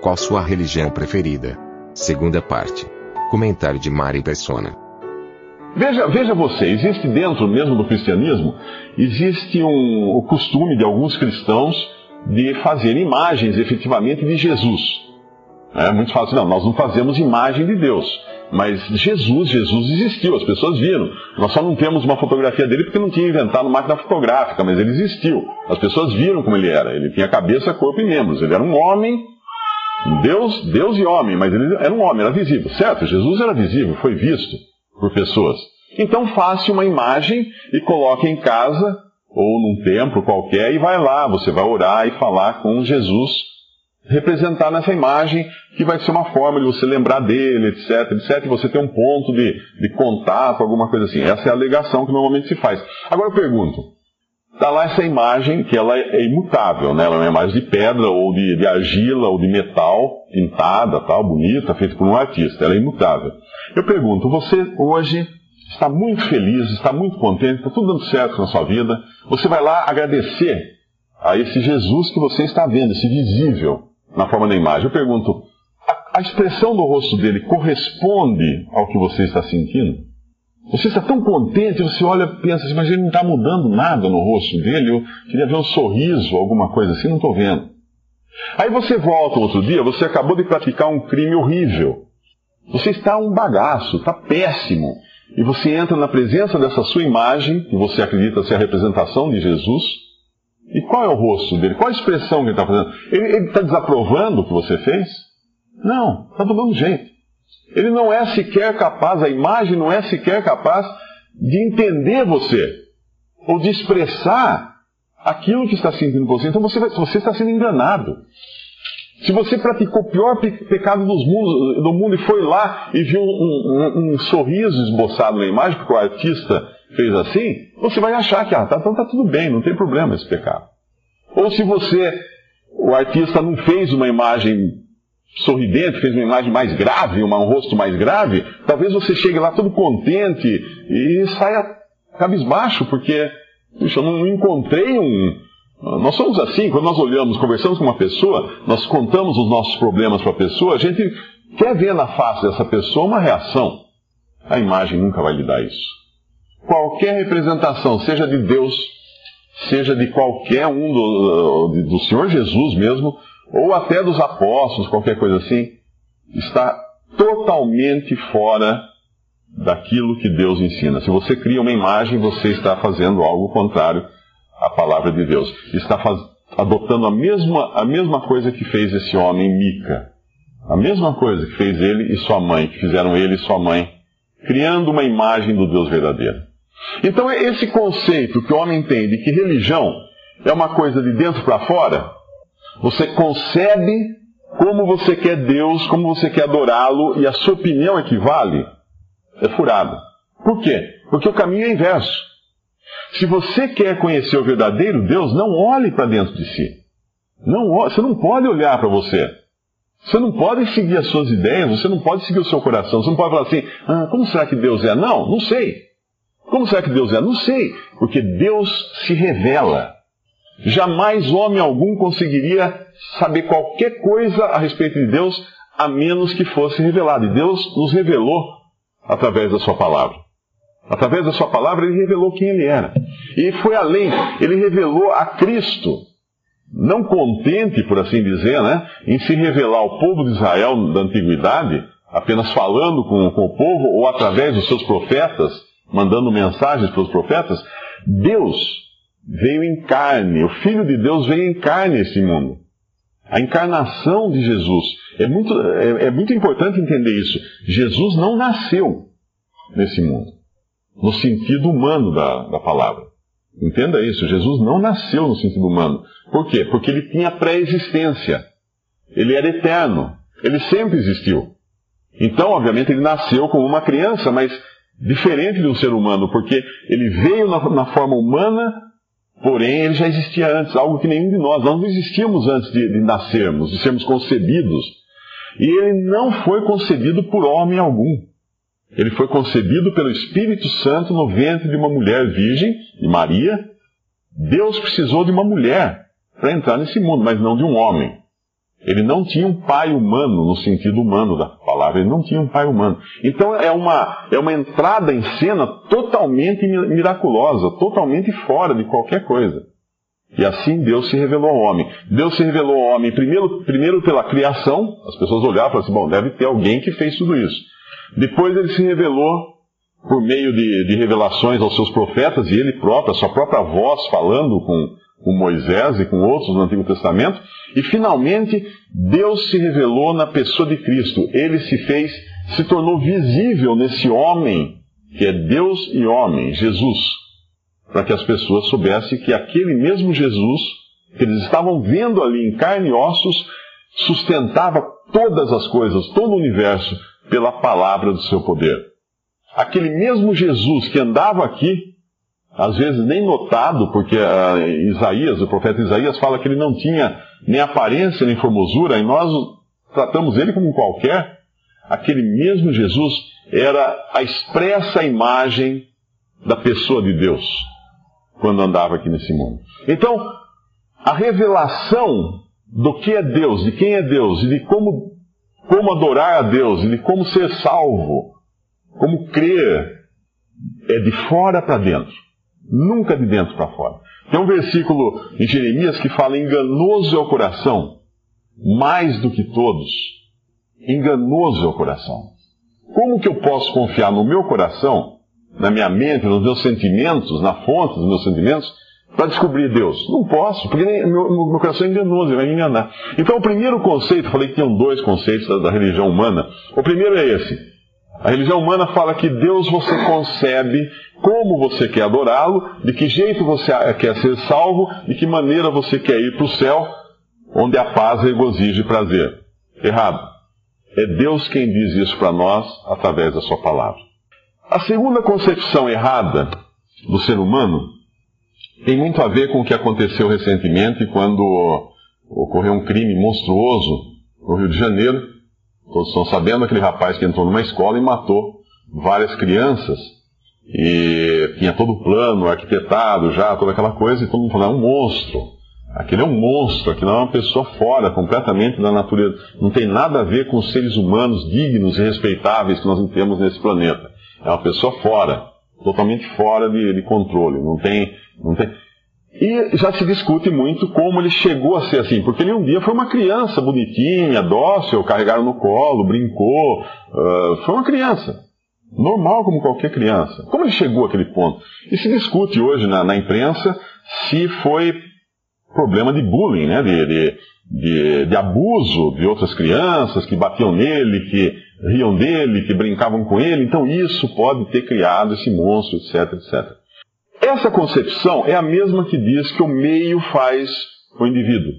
Qual sua religião preferida? Segunda parte. Comentário de Mari Persona. Veja, veja você, existe dentro mesmo do cristianismo, existe um, o costume de alguns cristãos de fazer imagens efetivamente de Jesus. É, muitos falam assim, não, nós não fazemos imagem de Deus. Mas Jesus, Jesus existiu, as pessoas viram. Nós só não temos uma fotografia dele porque não tinha inventado máquina fotográfica, mas ele existiu. As pessoas viram como ele era. Ele tinha cabeça, corpo e membros. Ele era um homem, Deus, Deus e homem, mas ele era um homem, era visível. Certo, Jesus era visível, foi visto por pessoas. Então faça uma imagem e coloque em casa ou num templo qualquer e vai lá, você vai orar e falar com Jesus representar nessa imagem, que vai ser uma forma de você lembrar dele, etc, etc, e você ter um ponto de, de contato, alguma coisa assim. Essa é a alegação que normalmente se faz. Agora eu pergunto, está lá essa imagem que ela é imutável, né? Ela é uma imagem de pedra, ou de, de argila, ou de metal, pintada, tal, bonita, feita por um artista. Ela é imutável. Eu pergunto, você hoje está muito feliz, está muito contente, está tudo dando certo na sua vida, você vai lá agradecer a esse Jesus que você está vendo, esse visível, na forma da imagem. Eu pergunto, a, a expressão do rosto dele corresponde ao que você está sentindo? Você está tão contente, você olha e pensa assim, mas ele não está mudando nada no rosto dele, eu queria ver um sorriso, alguma coisa assim, não estou vendo. Aí você volta outro dia, você acabou de praticar um crime horrível. Você está um bagaço, está péssimo. E você entra na presença dessa sua imagem, que você acredita ser a representação de Jesus, e qual é o rosto dele? Qual a expressão que ele está fazendo? Ele está desaprovando o que você fez? Não, está do mesmo jeito. Ele não é sequer capaz, a imagem não é sequer capaz de entender você, ou de expressar aquilo que está sentindo você. Então você, você está sendo enganado. Se você praticou o pior pecado do mundo, do mundo e foi lá e viu um, um, um sorriso esboçado na imagem, porque o artista fez assim, você vai achar que, ah, tá, então tá tudo bem, não tem problema esse pecado. Ou se você, o artista não fez uma imagem sorridente, fez uma imagem mais grave, um rosto mais grave, talvez você chegue lá todo contente e saia cabisbaixo, porque, puxa, eu não encontrei um, nós somos assim, quando nós olhamos, conversamos com uma pessoa, nós contamos os nossos problemas para a pessoa, a gente quer ver na face dessa pessoa uma reação. A imagem nunca vai lhe dar isso qualquer representação, seja de Deus, seja de qualquer um do, do Senhor Jesus mesmo, ou até dos apóstolos, qualquer coisa assim, está totalmente fora daquilo que Deus ensina. Se você cria uma imagem, você está fazendo algo contrário à palavra de Deus. Está faz... adotando a mesma, a mesma coisa que fez esse homem Mica. A mesma coisa que fez ele e sua mãe, que fizeram ele e sua mãe, criando uma imagem do Deus verdadeiro. Então, é esse conceito que o homem tem de que religião é uma coisa de dentro para fora, você concebe como você quer Deus, como você quer adorá-lo, e a sua opinião equivale, é furada. Por quê? Porque o caminho é inverso. Se você quer conhecer o verdadeiro Deus, não olhe para dentro de si. Não, você não pode olhar para você. Você não pode seguir as suas ideias, você não pode seguir o seu coração. Você não pode falar assim, ah, como será que Deus é? Não, não sei. Como será que Deus é? Não sei, porque Deus se revela. Jamais homem algum conseguiria saber qualquer coisa a respeito de Deus, a menos que fosse revelado. E Deus nos revelou através da Sua palavra. Através da Sua palavra, Ele revelou quem Ele era. E foi além, Ele revelou a Cristo. Não contente, por assim dizer, né, em se revelar ao povo de Israel da antiguidade, apenas falando com, com o povo ou através dos seus profetas, mandando mensagens para os profetas, Deus veio em carne, o Filho de Deus veio em carne esse mundo. A encarnação de Jesus. É muito, é, é muito importante entender isso. Jesus não nasceu nesse mundo, no sentido humano da, da palavra. Entenda isso, Jesus não nasceu no sentido humano. Por quê? Porque ele tinha pré-existência. Ele era eterno. Ele sempre existiu. Então, obviamente, ele nasceu como uma criança, mas diferente de um ser humano, porque ele veio na, na forma humana, porém ele já existia antes, algo que nenhum de nós, nós não existíamos antes de, de nascermos, de sermos concebidos. E ele não foi concebido por homem algum. Ele foi concebido pelo Espírito Santo no ventre de uma mulher virgem, de Maria. Deus precisou de uma mulher para entrar nesse mundo, mas não de um homem. Ele não tinha um pai humano, no sentido humano da palavra, ele não tinha um pai humano. Então é uma, é uma entrada em cena totalmente miraculosa, totalmente fora de qualquer coisa. E assim Deus se revelou ao homem. Deus se revelou ao homem primeiro, primeiro pela criação, as pessoas olhavam e falavam assim: bom, deve ter alguém que fez tudo isso. Depois ele se revelou por meio de, de revelações aos seus profetas e ele próprio, a sua própria voz falando com, com Moisés e com outros no Antigo Testamento. E finalmente Deus se revelou na pessoa de Cristo. Ele se fez, se tornou visível nesse homem que é Deus e homem, Jesus, para que as pessoas soubessem que aquele mesmo Jesus que eles estavam vendo ali em carne e ossos sustentava todas as coisas, todo o universo pela palavra do seu poder. Aquele mesmo Jesus que andava aqui, às vezes nem notado, porque uh, Isaías, o profeta Isaías, fala que ele não tinha nem aparência nem formosura, e nós tratamos ele como qualquer. Aquele mesmo Jesus era a expressa imagem da pessoa de Deus quando andava aqui nesse mundo. Então, a revelação do que é Deus, de quem é Deus e de como como adorar a Deus e de como ser salvo, como crer, é de fora para dentro, nunca de dentro para fora. Tem um versículo em Jeremias que fala: enganoso é o coração, mais do que todos. Enganoso é o coração. Como que eu posso confiar no meu coração, na minha mente, nos meus sentimentos, na fonte dos meus sentimentos, para descobrir Deus? Não posso, porque meu, meu, coração é enganoso, ele vai me enganar. Então, o primeiro conceito, falei que tinham dois conceitos da, da religião humana. O primeiro é esse. A religião humana fala que Deus você concebe como você quer adorá-lo, de que jeito você quer ser salvo, de que maneira você quer ir para o céu, onde a paz regozijo e prazer. Errado. É Deus quem diz isso para nós através da sua palavra. A segunda concepção errada do ser humano tem muito a ver com o que aconteceu recentemente quando ocorreu um crime monstruoso no Rio de Janeiro. Todos estão sabendo aquele rapaz que entrou numa escola e matou várias crianças. E tinha todo o plano arquitetado já, toda aquela coisa, e todo mundo falou, é um monstro. Aquele é um monstro, aquilo é uma pessoa fora, completamente da natureza. Não tem nada a ver com os seres humanos dignos e respeitáveis que nós temos nesse planeta. É uma pessoa fora, totalmente fora de, de controle. Não tem não tem... E já se discute muito como ele chegou a ser assim, porque ele um dia foi uma criança bonitinha, dócil, carregaram no colo, brincou, uh, foi uma criança. Normal como qualquer criança. Como ele chegou àquele ponto? E se discute hoje na, na imprensa se foi problema de bullying, né? de, de, de, de abuso de outras crianças que batiam nele, que riam dele, que brincavam com ele. Então isso pode ter criado esse monstro, etc, etc. Essa concepção é a mesma que diz que o meio faz o indivíduo.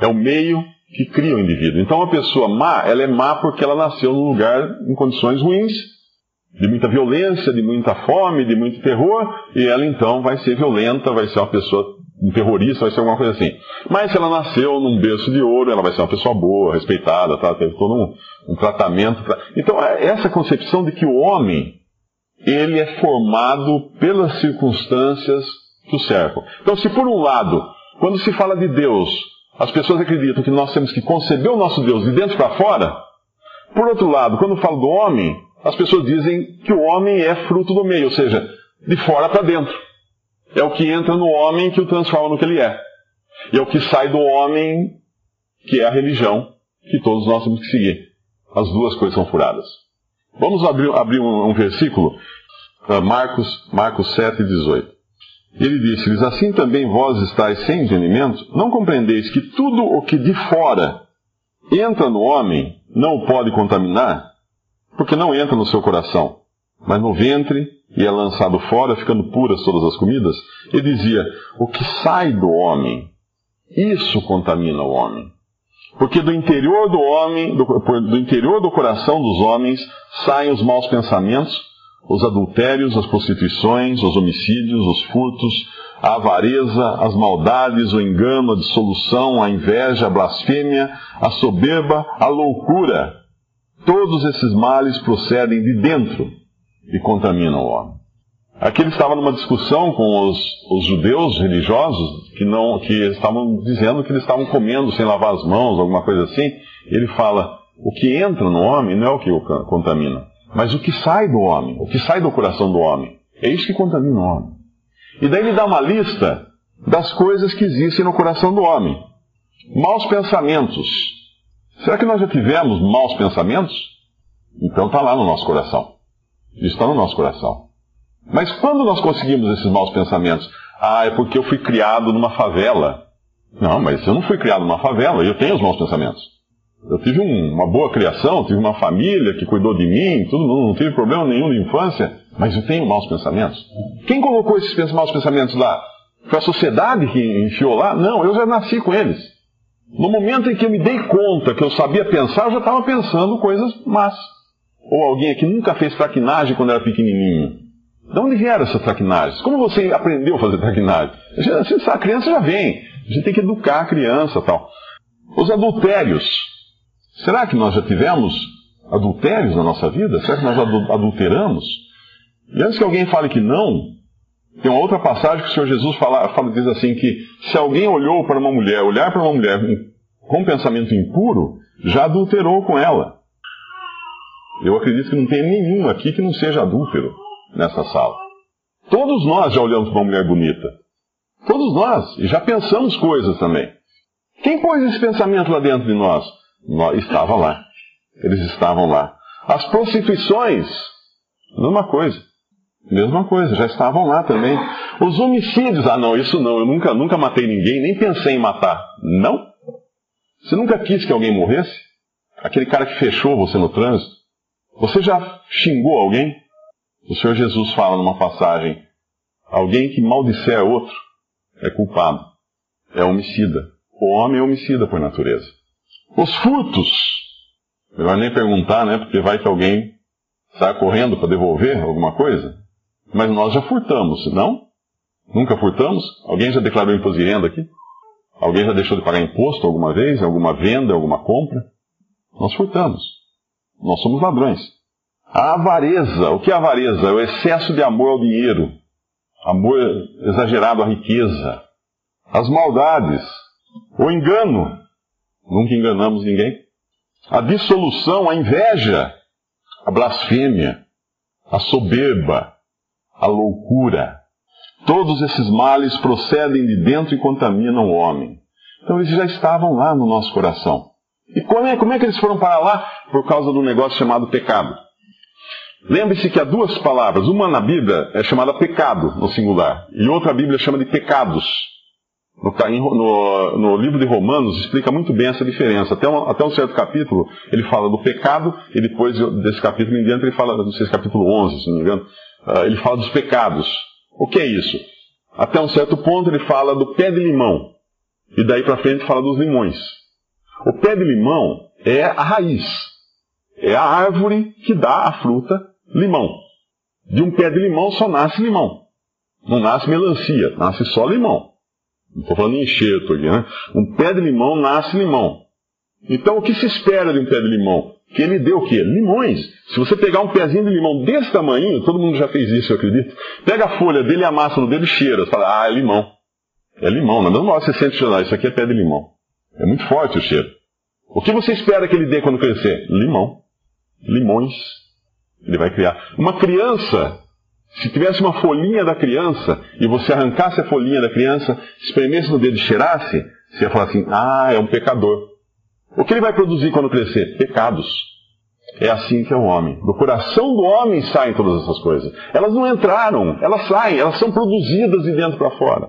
É o meio que cria o indivíduo. Então, uma pessoa má, ela é má porque ela nasceu num lugar em condições ruins, de muita violência, de muita fome, de muito terror, e ela então vai ser violenta, vai ser uma pessoa, um terrorista, vai ser alguma coisa assim. Mas se ela nasceu num berço de ouro, ela vai ser uma pessoa boa, respeitada, tá? teve todo um, um tratamento. Pra... Então, é essa concepção de que o homem ele é formado pelas circunstâncias que o cercam. Então, se por um lado, quando se fala de Deus, as pessoas acreditam que nós temos que conceber o nosso Deus de dentro para fora, por outro lado, quando falo do homem, as pessoas dizem que o homem é fruto do meio, ou seja, de fora para dentro. É o que entra no homem que o transforma no que ele é. E é o que sai do homem que é a religião que todos nós temos que seguir. As duas coisas são furadas. Vamos abrir, abrir um, um, versículo, uh, Marcos, Marcos 7, 18. Ele disse-lhes: Assim também vós estáis sem entendimento, não compreendeis que tudo o que de fora entra no homem não o pode contaminar, porque não entra no seu coração, mas no ventre e é lançado fora, ficando puras todas as comidas. Ele dizia: o que sai do homem, isso contamina o homem. Porque do interior do homem, do, do interior do coração dos homens, saem os maus pensamentos, os adultérios, as prostituições, os homicídios, os furtos, a avareza, as maldades, o engano, a dissolução, a inveja, a blasfêmia, a soberba, a loucura. Todos esses males procedem de dentro e contaminam o homem. Aqui ele estava numa discussão com os, os, judeus religiosos que não que estavam dizendo que eles estavam comendo sem lavar as mãos, alguma coisa assim. Ele fala: o que entra no homem não é o que o contamina, mas o que sai do homem, o que sai do coração do homem. É isso que contamina o homem. E daí ele dá uma lista das coisas que existem no coração do homem. Maus pensamentos. Será que nós já tivemos maus pensamentos? Então está lá no nosso coração. Está no nosso coração. Mas quando nós conseguimos esses maus pensamentos? Ah, é porque eu fui criado numa favela. Não, mas eu não fui criado numa favela, eu tenho os maus pensamentos. Eu tive um, uma boa criação, tive uma família que cuidou de mim, tudo, não, não tive problema nenhum de infância, mas eu tenho maus pensamentos. Quem colocou esses maus pensamentos lá? Foi a sociedade que enfiou lá? Não, eu já nasci com eles. No momento em que eu me dei conta que eu sabia pensar, eu já estava pensando coisas más. Ou alguém aqui nunca fez traquinagem quando era pequenininho. De onde vieram essas traquinagens? Como você aprendeu a fazer traquinagem? A criança já vem. A gente tem que educar a criança tal. Os adultérios. Será que nós já tivemos adultérios na nossa vida? Será que nós adulteramos? E antes que alguém fale que não, tem uma outra passagem que o Senhor Jesus fala, fala, diz assim que se alguém olhou para uma mulher, olhar para uma mulher com pensamento impuro, já adulterou com ela. Eu acredito que não tem nenhum aqui que não seja adúltero nessa sala. Todos nós já olhamos para uma mulher bonita. Todos nós. E já pensamos coisas também. Quem pôs esse pensamento lá dentro de nós? nós estava lá. Eles estavam lá. As prostituições, mesma coisa. Mesma coisa, já estavam lá também. Os homicídios, ah não, isso não, eu nunca, nunca matei ninguém, nem pensei em matar. Não? Você nunca quis que alguém morresse? Aquele cara que fechou você no trânsito? Você já xingou alguém? O Senhor Jesus fala numa passagem: alguém que maldisser outro é culpado, é homicida. O homem é homicida por natureza. Os furtos, melhor nem perguntar, né? Porque vai que alguém sai correndo para devolver alguma coisa. Mas nós já furtamos, não? Nunca furtamos? Alguém já declarou imposto de renda aqui? Alguém já deixou de pagar imposto alguma vez, alguma venda, alguma compra? Nós furtamos. Nós somos ladrões. A avareza. O que é avareza? É o excesso de amor ao dinheiro, amor exagerado à riqueza, as maldades, o engano. Nunca enganamos ninguém. A dissolução, a inveja, a blasfêmia, a soberba, a loucura. Todos esses males procedem de dentro e contaminam o homem. Então eles já estavam lá no nosso coração. E como é, como é que eles foram para lá? Por causa do negócio chamado pecado. Lembre-se que há duas palavras. Uma na Bíblia é chamada pecado, no singular, e outra a Bíblia chama de pecados. No, no, no, livro de Romanos explica muito bem essa diferença. Até um, até um, certo capítulo ele fala do pecado, e depois desse capítulo em diante ele fala, não sei se capítulo 11, se não me engano, uh, ele fala dos pecados. O que é isso? Até um certo ponto ele fala do pé de limão, e daí para frente fala dos limões. O pé de limão é a raiz. É a árvore que dá a fruta limão. De um pé de limão só nasce limão. Não nasce melancia, nasce só limão. Não estou falando em enxerto aqui, né? Um pé de limão nasce limão. Então o que se espera de um pé de limão? Que ele dê o quê? Limões. Se você pegar um pezinho de limão desse tamanho, todo mundo já fez isso, eu acredito. Pega a folha dele e amassa no dedo e cheira. Você fala, ah, é limão. É limão. Na mesma hora você sente cheirar, isso aqui é pé de limão. É muito forte o cheiro. O que você espera que ele dê quando crescer? Limão limões. Ele vai criar. Uma criança, se tivesse uma folhinha da criança e você arrancasse a folhinha da criança, espremesse no dedo e cheirasse, você ia falar assim: ah, é um pecador. O que ele vai produzir quando crescer? Pecados. É assim que é o homem. Do coração do homem saem todas essas coisas. Elas não entraram, elas saem, elas são produzidas de dentro para fora.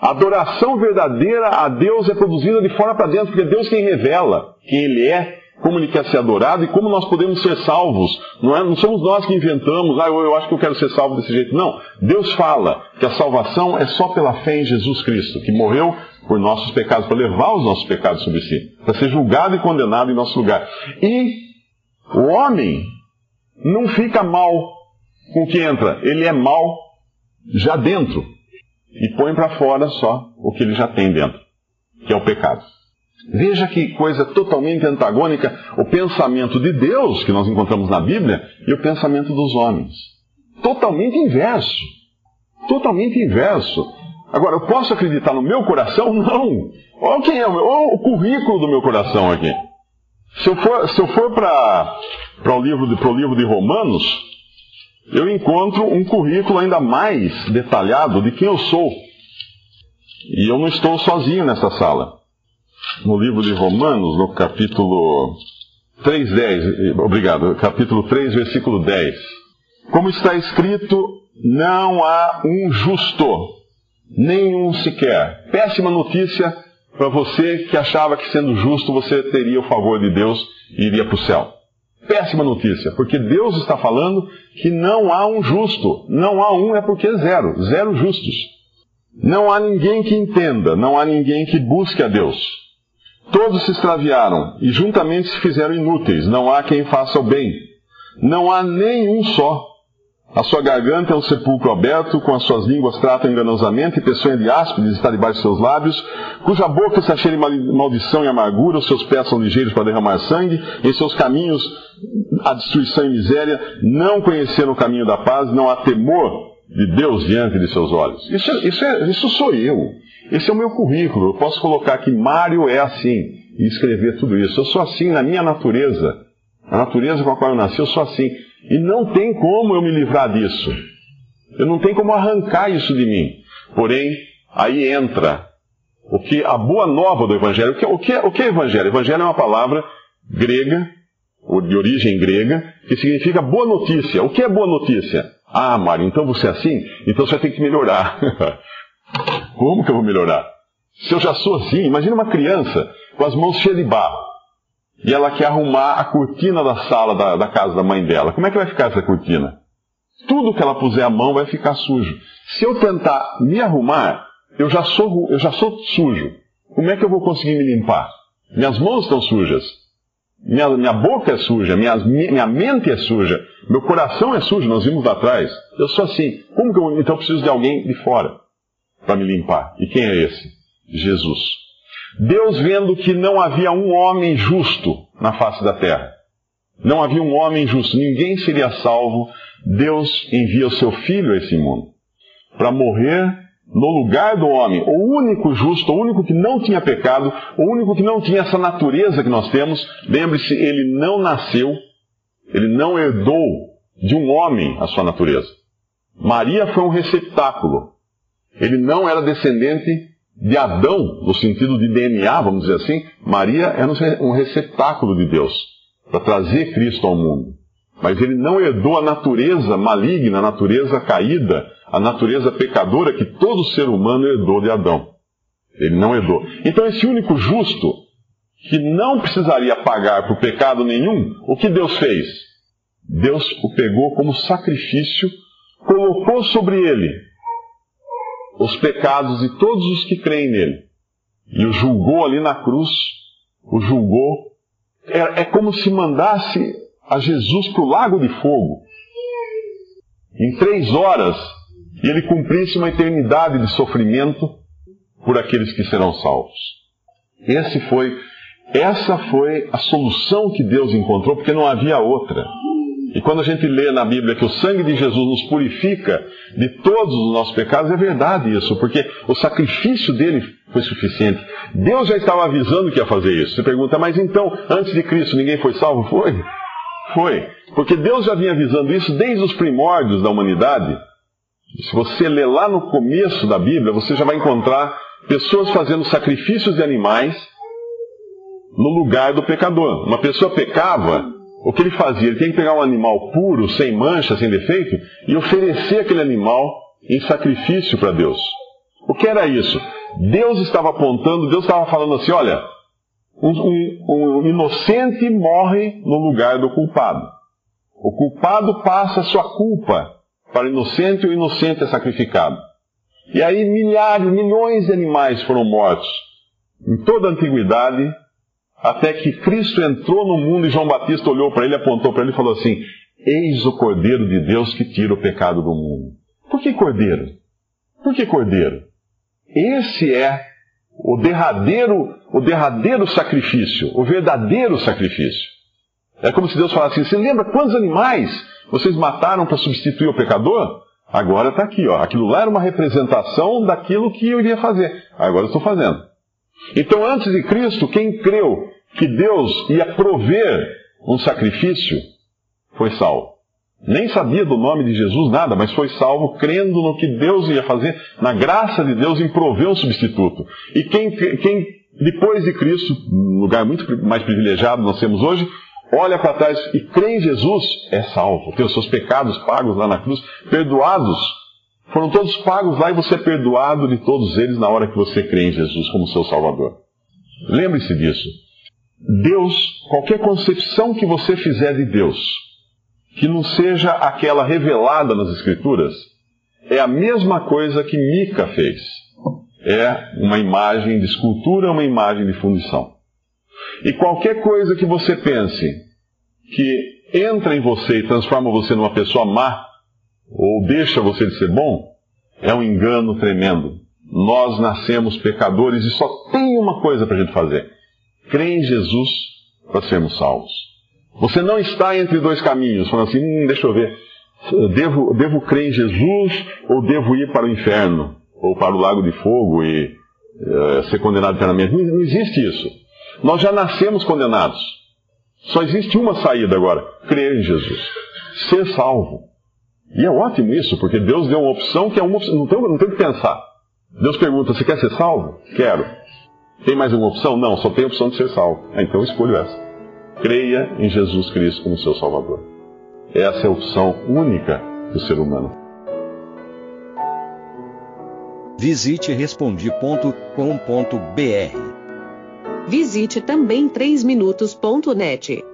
A adoração verdadeira a Deus é produzida de fora para dentro, porque é Deus quem revela quem Ele é como ele quer ser adorado e como nós podemos ser salvos. Não, é, não somos nós que inventamos, ah, eu, eu acho que eu quero ser salvo desse jeito. Não. Deus fala que a salvação é só pela fé em Jesus Cristo, que morreu por nossos pecados, para levar os nossos pecados sobre si, para ser julgado e condenado em nosso lugar. E o homem não fica mal com o que entra, ele é mal já dentro e põe para fora só o que ele já tem dentro, que é o pecado. Veja que coisa totalmente antagônica o pensamento de Deus que nós encontramos na Bíblia e o pensamento dos homens. Totalmente inverso. Totalmente inverso. Agora, eu posso acreditar no meu coração? Não. Olha quem é olha o currículo do meu coração aqui. Se eu for, se eu for para o livro, de, livro de Romanos, eu encontro um currículo ainda mais detalhado de quem eu sou. E eu não estou sozinho nessa sala no livro de Romanos, no capítulo 3, 10, obrigado, capítulo 3, versículo 10. Como está escrito, não há um justo, nenhum sequer. Péssima notícia para você que achava que sendo justo você teria o favor de Deus e iria para o céu. Péssima notícia, porque Deus está falando que não há um justo. Não há um é porque zero, zero justos. Não há ninguém que entenda, não há ninguém que busque a Deus. Todos se extraviaram e juntamente se fizeram inúteis. Não há quem faça o bem. Não há nenhum só. A sua garganta é um sepulcro aberto, com as suas línguas tratam enganosamente, e peçonha de áspides está debaixo de seus lábios, cuja boca está cheia de maldição e amargura, os seus pés são ligeiros para derramar sangue, em seus caminhos a destruição e miséria, não conheceram o caminho da paz, não há temor de Deus diante de seus olhos. Isso, isso, é, isso sou eu. Esse é o meu currículo. Eu posso colocar que Mário é assim e escrever tudo isso. Eu sou assim na minha natureza. A natureza com a qual eu nasci, eu sou assim. E não tem como eu me livrar disso. Eu não tenho como arrancar isso de mim. Porém, aí entra o que a boa nova do Evangelho. O que, o que, o que é Evangelho? Evangelho é uma palavra grega, ou de origem grega, que significa boa notícia. O que é boa notícia? Ah, Mário, então você é assim? Então você vai ter que melhorar. Como que eu vou melhorar? Se eu já sou assim, imagina uma criança com as mãos cheias de barro e ela quer arrumar a cortina da sala da, da casa da mãe dela. Como é que vai ficar essa cortina? Tudo que ela puser a mão vai ficar sujo. Se eu tentar me arrumar, eu já sou, eu já sou sujo. Como é que eu vou conseguir me limpar? Minhas mãos estão sujas. Minha, minha boca é suja, minha, minha mente é suja, meu coração é sujo, nós vimos lá atrás. Eu sou assim. Como que eu, então eu preciso de alguém de fora? Para me limpar. E quem é esse? Jesus. Deus vendo que não havia um homem justo na face da terra. Não havia um homem justo, ninguém seria salvo. Deus envia o seu filho a esse mundo para morrer no lugar do homem, o único justo, o único que não tinha pecado, o único que não tinha essa natureza que nós temos. Lembre-se, ele não nasceu, ele não herdou de um homem a sua natureza. Maria foi um receptáculo ele não era descendente de Adão, no sentido de DNA, vamos dizer assim. Maria era um receptáculo de Deus para trazer Cristo ao mundo. Mas ele não herdou a natureza maligna, a natureza caída, a natureza pecadora que todo ser humano herdou de Adão. Ele não herdou. Então, esse único justo, que não precisaria pagar por pecado nenhum, o que Deus fez? Deus o pegou como sacrifício, colocou sobre ele os pecados de todos os que creem nele. E o julgou ali na cruz, o julgou. É, é como se mandasse a Jesus para o lago de fogo. Em três horas, e ele cumprisse uma eternidade de sofrimento por aqueles que serão salvos. Esse foi, essa foi a solução que Deus encontrou, porque não havia outra. E quando a gente lê na Bíblia que o sangue de Jesus nos purifica de todos os nossos pecados, é verdade isso, porque o sacrifício dele foi suficiente. Deus já estava avisando que ia fazer isso. Você pergunta, mas então, antes de Cristo, ninguém foi salvo? Foi. Foi. Porque Deus já vinha avisando isso desde os primórdios da humanidade. Se você ler lá no começo da Bíblia, você já vai encontrar pessoas fazendo sacrifícios de animais no lugar do pecador. Uma pessoa pecava, o que ele fazia? Ele tinha que pegar um animal puro, sem mancha, sem defeito, e oferecer aquele animal em sacrifício para Deus. O que era isso? Deus estava apontando, Deus estava falando assim: olha, Um, um, um inocente morre no lugar do culpado. O culpado passa sua culpa para o inocente e o inocente é sacrificado. E aí milhares, milhões de animais foram mortos em toda a antiguidade, até que Cristo entrou no mundo e João Batista olhou para ele, apontou para ele e falou assim: Eis o Cordeiro de Deus que tira o pecado do mundo. Por que Cordeiro? Por que Cordeiro? Esse é o derradeiro, o derradeiro sacrifício, o verdadeiro sacrifício. É como se Deus falasse assim: você lembra quantos animais vocês mataram para substituir o pecador? Agora está aqui, ó. Aquilo lá era uma representação daquilo que eu iria fazer. Agora eu estou fazendo. Então, antes de Cristo, quem creu que Deus ia prover um sacrifício foi salvo. Nem sabia do nome de Jesus nada, mas foi salvo crendo no que Deus ia fazer, na graça de Deus em prover um substituto. E quem, quem depois de Cristo, um lugar muito mais privilegiado nós temos hoje, olha para trás e crê em Jesus, é salvo. Tem os seus pecados pagos lá na cruz, perdoados. Foram todos pagos lá e você é perdoado de todos eles na hora que você crê em Jesus como seu Salvador. Lembre-se disso. Deus, qualquer concepção que você fizer de Deus, que não seja aquela revelada nas Escrituras, é a mesma coisa que Mica fez. É uma imagem de escultura, uma imagem de fundição. E qualquer coisa que você pense que entra em você e transforma você numa pessoa má, ou deixa você de ser bom, é um engano tremendo. Nós nascemos pecadores e só tem uma coisa para a gente fazer: crer em Jesus para sermos salvos. Você não está entre dois caminhos, falando assim, hum, deixa eu ver, devo, devo crer em Jesus ou devo ir para o inferno, ou para o lago de fogo e uh, ser condenado eternamente. Não, não existe isso. Nós já nascemos condenados. Só existe uma saída agora: crer em Jesus. Ser salvo. E é ótimo isso, porque Deus deu uma opção que é uma opção, não tem, não tem que pensar. Deus pergunta: você quer ser salvo? Quero. Tem mais uma opção? Não, só tem a opção de ser salvo. Ah, então eu escolho essa. Creia em Jesus Cristo como seu Salvador. Essa é a opção única do ser humano. Visite respondi.com.br Visite também 3minutos.net.